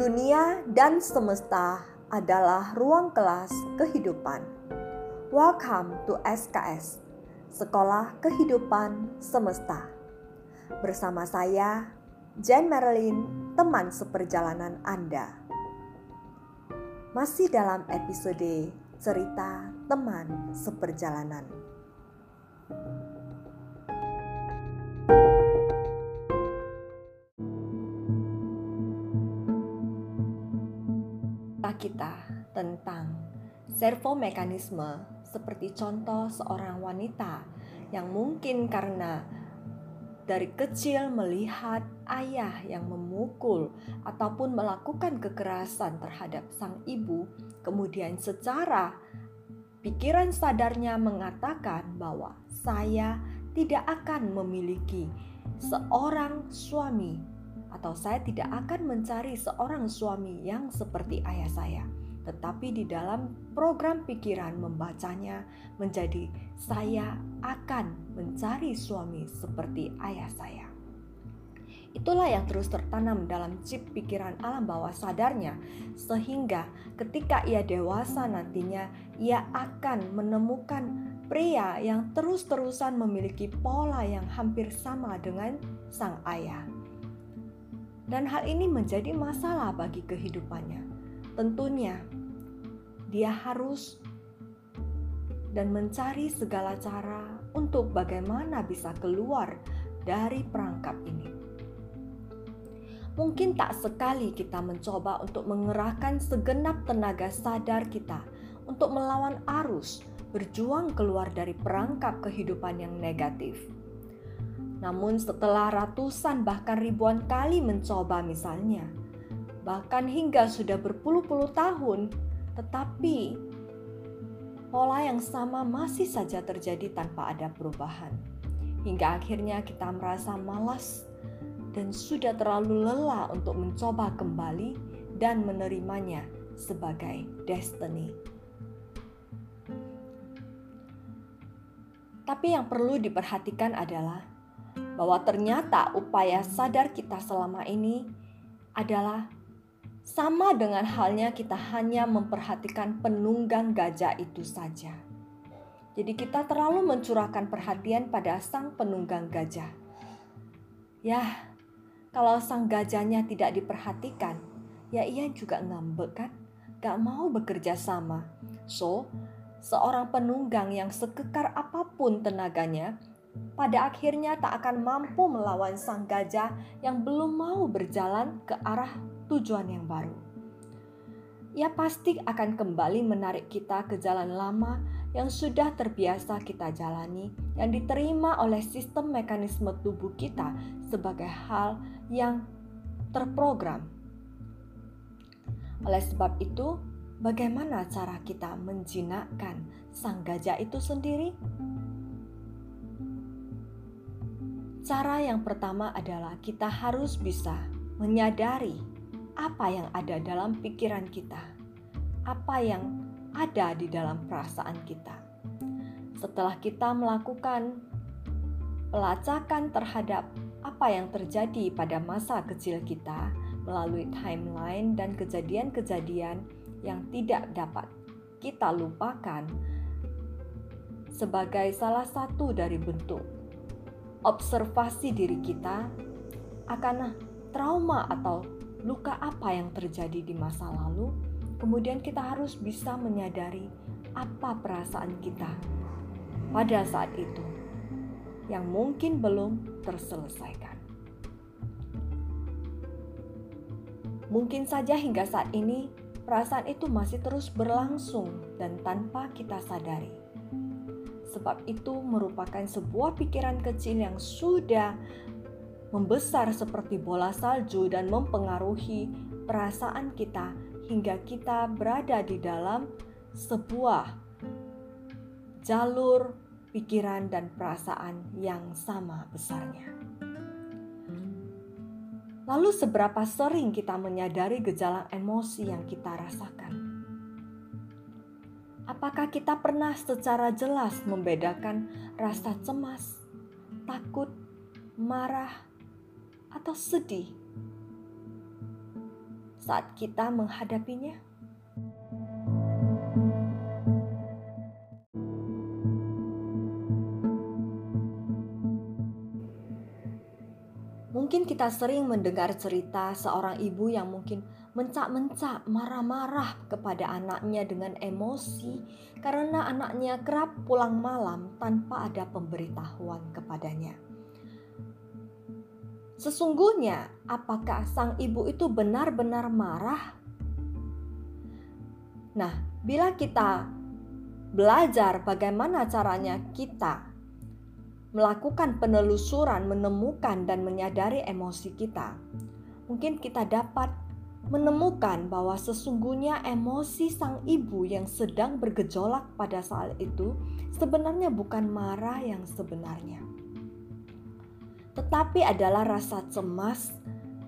Dunia dan semesta adalah ruang kelas kehidupan. Welcome to SKS, Sekolah Kehidupan Semesta. Bersama saya, Jen Marilyn, teman seperjalanan Anda. Masih dalam episode cerita teman seperjalanan. Tentang servo mekanisme seperti contoh seorang wanita yang mungkin karena dari kecil melihat ayah yang memukul ataupun melakukan kekerasan terhadap sang ibu, kemudian secara pikiran sadarnya mengatakan bahwa saya tidak akan memiliki seorang suami atau saya tidak akan mencari seorang suami yang seperti ayah saya. Tetapi di dalam program pikiran membacanya menjadi saya akan mencari suami seperti ayah saya. Itulah yang terus tertanam dalam chip pikiran alam bawah sadarnya, sehingga ketika ia dewasa nantinya, ia akan menemukan pria yang terus-terusan memiliki pola yang hampir sama dengan sang ayah dan hal ini menjadi masalah bagi kehidupannya. Tentunya, dia harus dan mencari segala cara untuk bagaimana bisa keluar dari perangkap ini. Mungkin tak sekali kita mencoba untuk mengerahkan segenap tenaga sadar kita untuk melawan arus, berjuang keluar dari perangkap kehidupan yang negatif namun setelah ratusan bahkan ribuan kali mencoba misalnya, bahkan hingga sudah berpuluh-puluh tahun, tetapi pola yang sama masih saja terjadi tanpa ada perubahan. Hingga akhirnya kita merasa malas dan sudah terlalu lelah untuk mencoba kembali dan menerimanya sebagai destiny. Tapi yang perlu diperhatikan adalah bahwa ternyata upaya sadar kita selama ini adalah sama dengan halnya kita hanya memperhatikan penunggang gajah itu saja. Jadi kita terlalu mencurahkan perhatian pada sang penunggang gajah. Ya, kalau sang gajahnya tidak diperhatikan, ya ia juga ngambek kan? Gak mau bekerja sama. So, seorang penunggang yang sekekar apa pun tenaganya pada akhirnya tak akan mampu melawan sang gajah yang belum mau berjalan ke arah tujuan yang baru. Ia pasti akan kembali menarik kita ke jalan lama yang sudah terbiasa kita jalani, yang diterima oleh sistem mekanisme tubuh kita sebagai hal yang terprogram. Oleh sebab itu, bagaimana cara kita menjinakkan sang gajah itu sendiri? Cara yang pertama adalah kita harus bisa menyadari apa yang ada dalam pikiran kita, apa yang ada di dalam perasaan kita. Setelah kita melakukan pelacakan terhadap apa yang terjadi pada masa kecil kita melalui timeline dan kejadian-kejadian yang tidak dapat kita lupakan sebagai salah satu dari bentuk observasi diri kita akan trauma atau luka apa yang terjadi di masa lalu, kemudian kita harus bisa menyadari apa perasaan kita pada saat itu yang mungkin belum terselesaikan. Mungkin saja hingga saat ini perasaan itu masih terus berlangsung dan tanpa kita sadari sebab itu merupakan sebuah pikiran kecil yang sudah membesar seperti bola salju dan mempengaruhi perasaan kita hingga kita berada di dalam sebuah jalur pikiran dan perasaan yang sama besarnya. Lalu, seberapa sering kita menyadari gejala emosi yang kita rasakan? Apakah kita pernah secara jelas membedakan rasa cemas, takut, marah, atau sedih? saat kita menghadapinya? Mungkin kita sering mendengar cerita seorang ibu yang mungkin mencak-mencak, marah-marah kepada anaknya dengan emosi karena anaknya kerap pulang malam tanpa ada pemberitahuan kepadanya. Sesungguhnya, apakah sang ibu itu benar-benar marah? Nah, bila kita belajar bagaimana caranya kita melakukan penelusuran, menemukan, dan menyadari emosi kita, mungkin kita dapat menemukan bahwa sesungguhnya emosi sang ibu yang sedang bergejolak pada saat itu sebenarnya bukan marah yang sebenarnya, tetapi adalah rasa cemas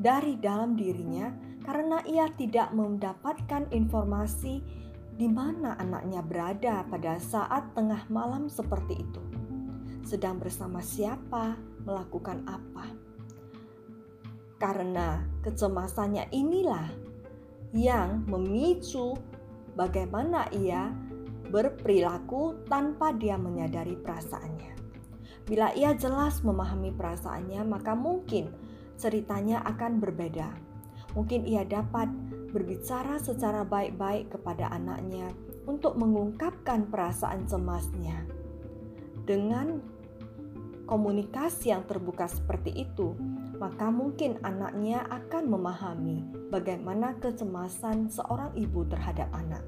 dari dalam dirinya karena ia tidak mendapatkan informasi di mana anaknya berada pada saat tengah malam seperti itu sedang bersama siapa, melakukan apa. Karena kecemasannya inilah yang memicu bagaimana ia berperilaku tanpa dia menyadari perasaannya. Bila ia jelas memahami perasaannya, maka mungkin ceritanya akan berbeda. Mungkin ia dapat berbicara secara baik-baik kepada anaknya untuk mengungkapkan perasaan cemasnya dengan komunikasi yang terbuka seperti itu, maka mungkin anaknya akan memahami bagaimana kecemasan seorang ibu terhadap anak.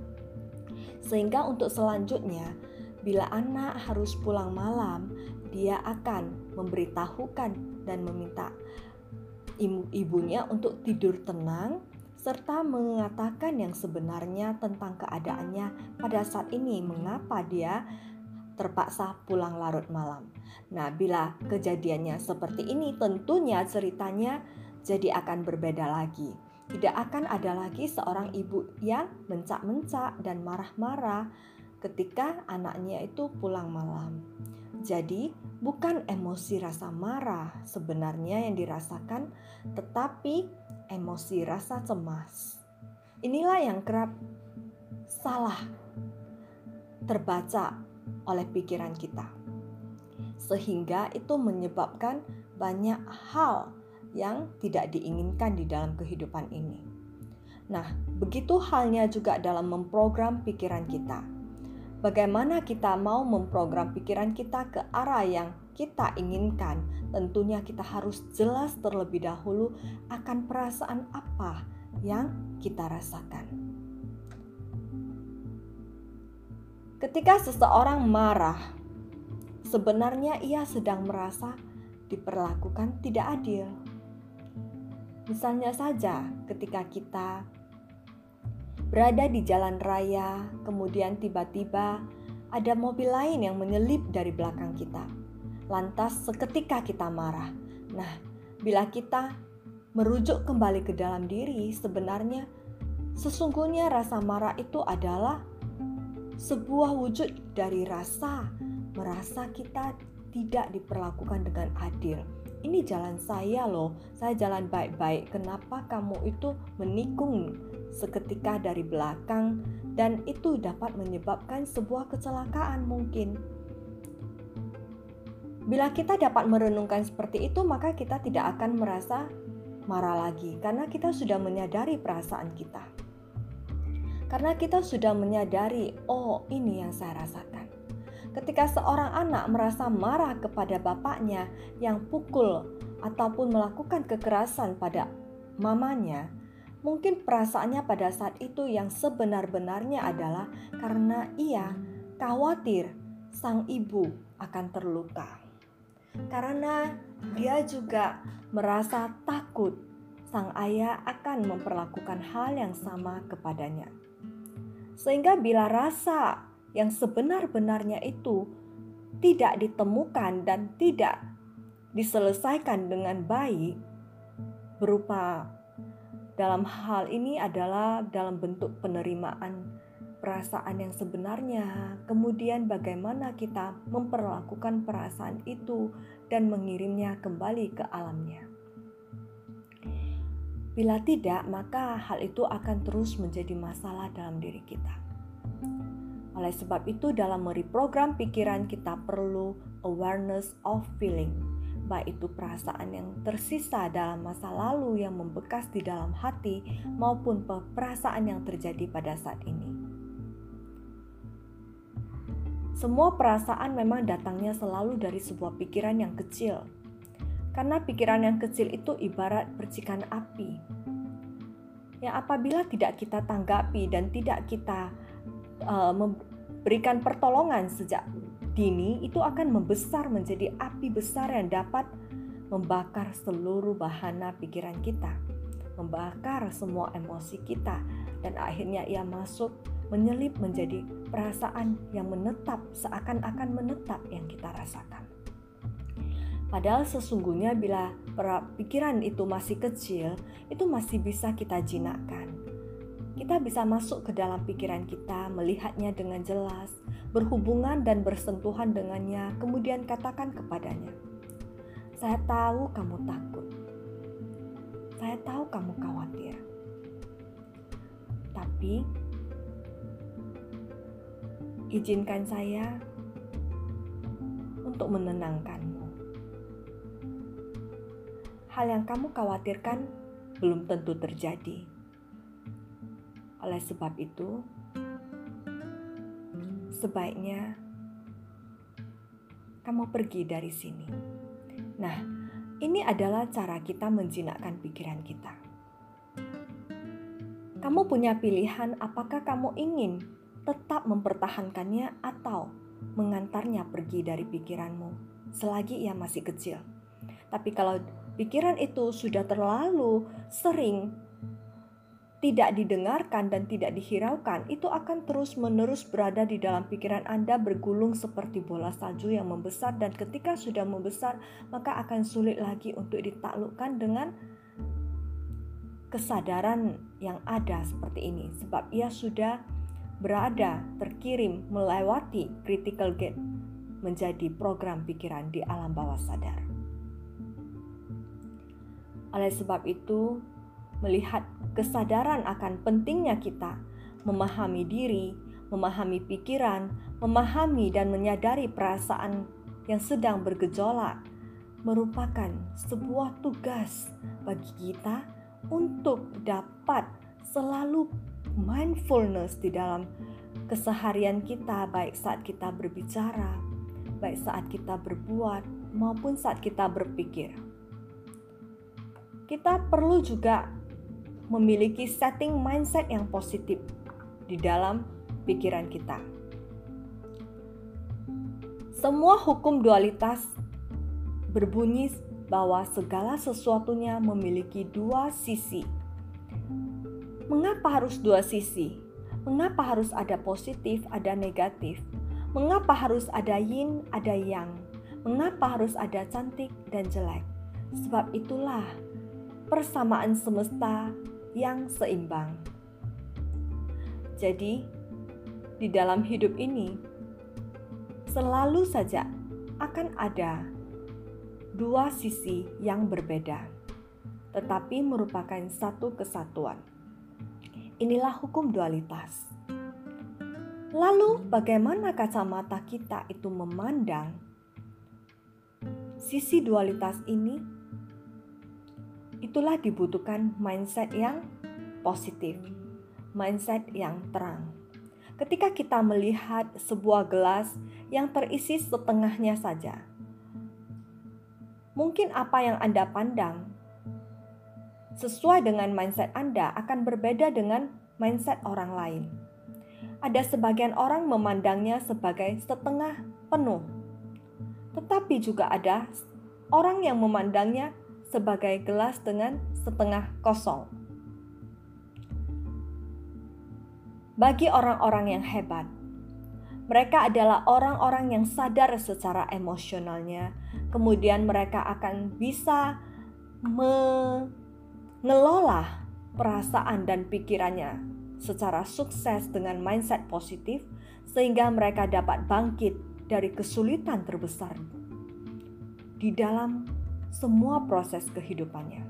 Sehingga untuk selanjutnya, bila anak harus pulang malam, dia akan memberitahukan dan meminta ibunya untuk tidur tenang serta mengatakan yang sebenarnya tentang keadaannya pada saat ini mengapa dia terpaksa pulang larut malam. Nah, bila kejadiannya seperti ini, tentunya ceritanya jadi akan berbeda lagi. Tidak akan ada lagi seorang ibu yang mencak-mencak dan marah-marah ketika anaknya itu pulang malam. Jadi, bukan emosi rasa marah sebenarnya yang dirasakan, tetapi emosi rasa cemas. Inilah yang kerap salah terbaca oleh pikiran kita, sehingga itu menyebabkan banyak hal yang tidak diinginkan di dalam kehidupan ini. Nah, begitu halnya juga dalam memprogram pikiran kita. Bagaimana kita mau memprogram pikiran kita ke arah yang kita inginkan? Tentunya kita harus jelas terlebih dahulu akan perasaan apa yang kita rasakan. Ketika seseorang marah, sebenarnya ia sedang merasa diperlakukan tidak adil. Misalnya saja, ketika kita berada di jalan raya, kemudian tiba-tiba ada mobil lain yang menyelip dari belakang kita. Lantas, seketika kita marah. Nah, bila kita merujuk kembali ke dalam diri, sebenarnya sesungguhnya rasa marah itu adalah sebuah wujud dari rasa merasa kita tidak diperlakukan dengan adil. Ini jalan saya loh, saya jalan baik-baik. Kenapa kamu itu menikung seketika dari belakang dan itu dapat menyebabkan sebuah kecelakaan mungkin. Bila kita dapat merenungkan seperti itu, maka kita tidak akan merasa marah lagi karena kita sudah menyadari perasaan kita. Karena kita sudah menyadari, oh ini yang saya rasakan. Ketika seorang anak merasa marah kepada bapaknya yang pukul ataupun melakukan kekerasan pada mamanya, mungkin perasaannya pada saat itu yang sebenar-benarnya adalah karena ia khawatir sang ibu akan terluka. Karena dia juga merasa takut sang ayah akan memperlakukan hal yang sama kepadanya. Sehingga bila rasa yang sebenar-benarnya itu tidak ditemukan dan tidak diselesaikan dengan baik berupa dalam hal ini adalah dalam bentuk penerimaan perasaan yang sebenarnya, kemudian bagaimana kita memperlakukan perasaan itu dan mengirimnya kembali ke alamnya. Bila tidak, maka hal itu akan terus menjadi masalah dalam diri kita. Oleh sebab itu, dalam mereprogram pikiran, kita perlu awareness of feeling, baik itu perasaan yang tersisa dalam masa lalu yang membekas di dalam hati, maupun perasaan yang terjadi pada saat ini. Semua perasaan memang datangnya selalu dari sebuah pikiran yang kecil, karena pikiran yang kecil itu ibarat percikan api. Yang apabila tidak kita tanggapi dan tidak kita uh, memberikan pertolongan sejak dini, itu akan membesar menjadi api besar yang dapat membakar seluruh bahana pikiran kita, membakar semua emosi kita, dan akhirnya ia masuk menyelip menjadi perasaan yang menetap, seakan-akan menetap yang kita rasakan. Padahal sesungguhnya bila pikiran itu masih kecil, itu masih bisa kita jinakkan. Kita bisa masuk ke dalam pikiran kita, melihatnya dengan jelas, berhubungan dan bersentuhan dengannya, kemudian katakan kepadanya, "Saya tahu kamu takut. Saya tahu kamu khawatir. Tapi izinkan saya untuk menenangkanmu." hal yang kamu khawatirkan belum tentu terjadi. Oleh sebab itu, sebaiknya kamu pergi dari sini. Nah, ini adalah cara kita menjinakkan pikiran kita. Kamu punya pilihan apakah kamu ingin tetap mempertahankannya atau mengantarnya pergi dari pikiranmu selagi ia masih kecil. Tapi kalau pikiran itu sudah terlalu sering tidak didengarkan dan tidak dihiraukan, itu akan terus-menerus berada di dalam pikiran Anda bergulung seperti bola salju yang membesar dan ketika sudah membesar, maka akan sulit lagi untuk ditaklukkan dengan kesadaran yang ada seperti ini sebab ia sudah berada terkirim melewati critical gate menjadi program pikiran di alam bawah sadar. Oleh sebab itu, melihat kesadaran akan pentingnya kita memahami diri, memahami pikiran, memahami dan menyadari perasaan yang sedang bergejolak merupakan sebuah tugas bagi kita untuk dapat selalu mindfulness di dalam keseharian kita baik saat kita berbicara, baik saat kita berbuat maupun saat kita berpikir. Kita perlu juga memiliki setting mindset yang positif di dalam pikiran kita. Semua hukum dualitas berbunyi bahwa segala sesuatunya memiliki dua sisi. Mengapa harus dua sisi? Mengapa harus ada positif, ada negatif? Mengapa harus ada yin, ada yang? Mengapa harus ada cantik dan jelek? Sebab itulah persamaan semesta yang seimbang. Jadi, di dalam hidup ini selalu saja akan ada dua sisi yang berbeda, tetapi merupakan satu kesatuan. Inilah hukum dualitas. Lalu, bagaimana kacamata kita itu memandang sisi dualitas ini? Itulah dibutuhkan mindset yang positif, mindset yang terang. Ketika kita melihat sebuah gelas yang terisi setengahnya saja, mungkin apa yang Anda pandang sesuai dengan mindset Anda akan berbeda dengan mindset orang lain. Ada sebagian orang memandangnya sebagai setengah penuh, tetapi juga ada orang yang memandangnya sebagai gelas dengan setengah kosong. Bagi orang-orang yang hebat, mereka adalah orang-orang yang sadar secara emosionalnya, kemudian mereka akan bisa mengelola perasaan dan pikirannya secara sukses dengan mindset positif, sehingga mereka dapat bangkit dari kesulitan terbesar di dalam semua proses kehidupannya.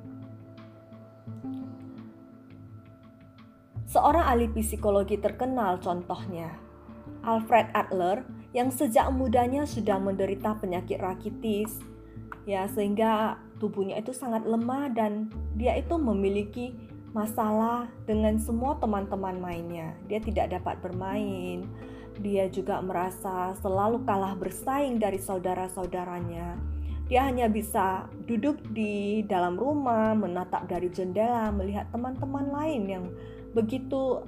Seorang ahli psikologi terkenal contohnya, Alfred Adler yang sejak mudanya sudah menderita penyakit rakitis, ya sehingga tubuhnya itu sangat lemah dan dia itu memiliki masalah dengan semua teman-teman mainnya. Dia tidak dapat bermain. Dia juga merasa selalu kalah bersaing dari saudara-saudaranya. Dia hanya bisa duduk di dalam rumah, menatap dari jendela, melihat teman-teman lain yang begitu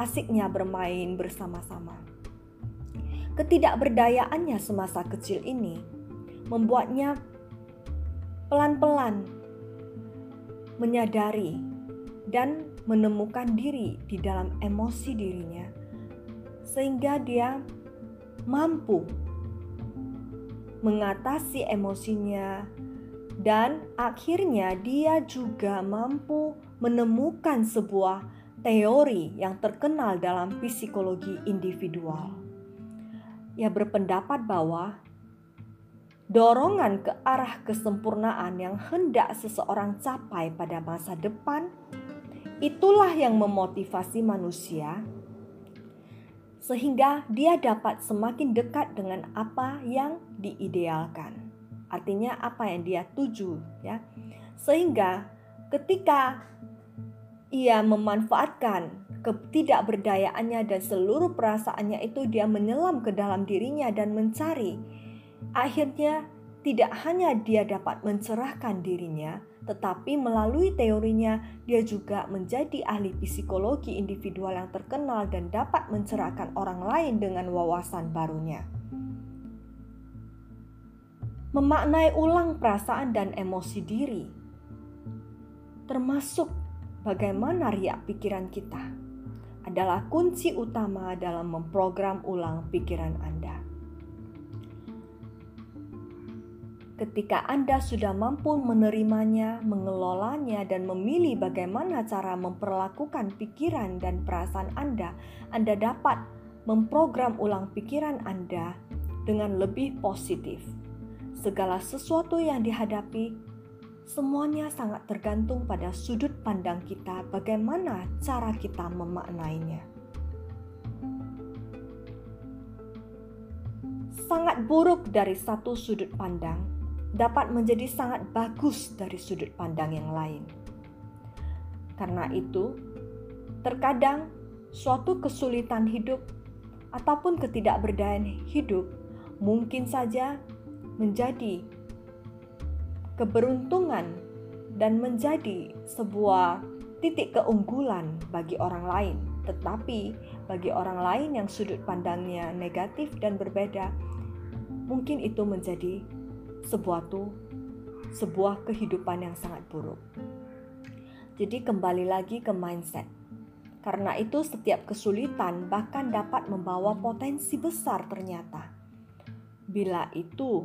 asiknya bermain bersama-sama. Ketidakberdayaannya semasa kecil ini membuatnya pelan-pelan menyadari dan menemukan diri di dalam emosi dirinya, sehingga dia mampu mengatasi emosinya, dan akhirnya dia juga mampu menemukan sebuah teori yang terkenal dalam psikologi individual. Ia berpendapat bahwa dorongan ke arah kesempurnaan yang hendak seseorang capai pada masa depan itulah yang memotivasi manusia sehingga dia dapat semakin dekat dengan apa yang diidealkan. Artinya apa yang dia tuju ya. Sehingga ketika ia memanfaatkan ketidakberdayaannya dan seluruh perasaannya itu dia menyelam ke dalam dirinya dan mencari. Akhirnya tidak hanya dia dapat mencerahkan dirinya, tetapi melalui teorinya dia juga menjadi ahli psikologi individual yang terkenal dan dapat mencerahkan orang lain dengan wawasan barunya. Memaknai ulang perasaan dan emosi diri, termasuk bagaimana riak pikiran kita adalah kunci utama dalam memprogram ulang pikiran Anda. Ketika Anda sudah mampu menerimanya, mengelolanya, dan memilih bagaimana cara memperlakukan pikiran dan perasaan Anda, Anda dapat memprogram ulang pikiran Anda dengan lebih positif. Segala sesuatu yang dihadapi Semuanya sangat tergantung pada sudut pandang kita, bagaimana cara kita memaknainya. Sangat buruk dari satu sudut pandang dapat menjadi sangat bagus dari sudut pandang yang lain. Karena itu, terkadang suatu kesulitan hidup ataupun ketidakberdayaan hidup mungkin saja menjadi keberuntungan dan menjadi sebuah titik keunggulan bagi orang lain. Tetapi bagi orang lain yang sudut pandangnya negatif dan berbeda, mungkin itu menjadi sebuah tuh sebuah kehidupan yang sangat buruk. Jadi kembali lagi ke mindset. Karena itu setiap kesulitan bahkan dapat membawa potensi besar ternyata. Bila itu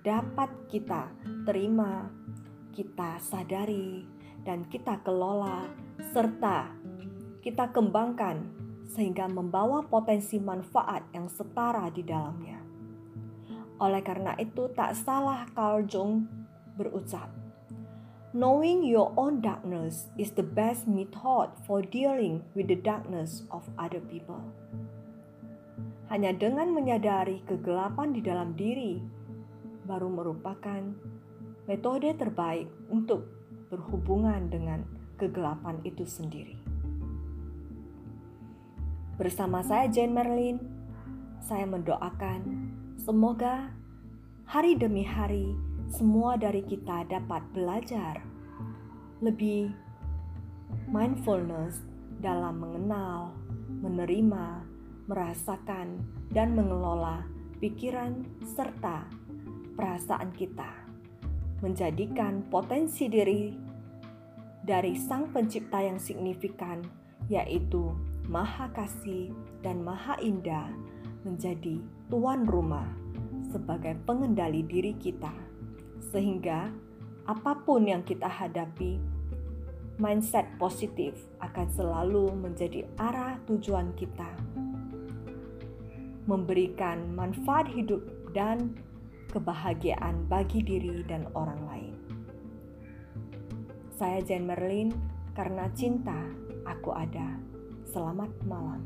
dapat kita terima, kita sadari, dan kita kelola, serta kita kembangkan sehingga membawa potensi manfaat yang setara di dalamnya. Oleh karena itu, tak salah Carl Jung berucap, Knowing your own darkness is the best method for dealing with the darkness of other people. Hanya dengan menyadari kegelapan di dalam diri baru merupakan metode terbaik untuk berhubungan dengan kegelapan itu sendiri. Bersama saya Jane Merlin, saya mendoakan semoga hari demi hari semua dari kita dapat belajar lebih mindfulness dalam mengenal, menerima, merasakan, dan mengelola pikiran serta perasaan kita, menjadikan potensi diri dari Sang Pencipta yang signifikan, yaitu Maha Kasih dan Maha Indah, menjadi tuan rumah sebagai pengendali diri kita, sehingga apa pun yang kita hadapi, mindset positif akan selalu menjadi arah tujuan kita, memberikan manfaat hidup dan kebahagiaan bagi diri dan orang lain. Saya Jane Merlin, karena cinta aku ada. Selamat malam.